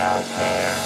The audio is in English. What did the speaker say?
out there.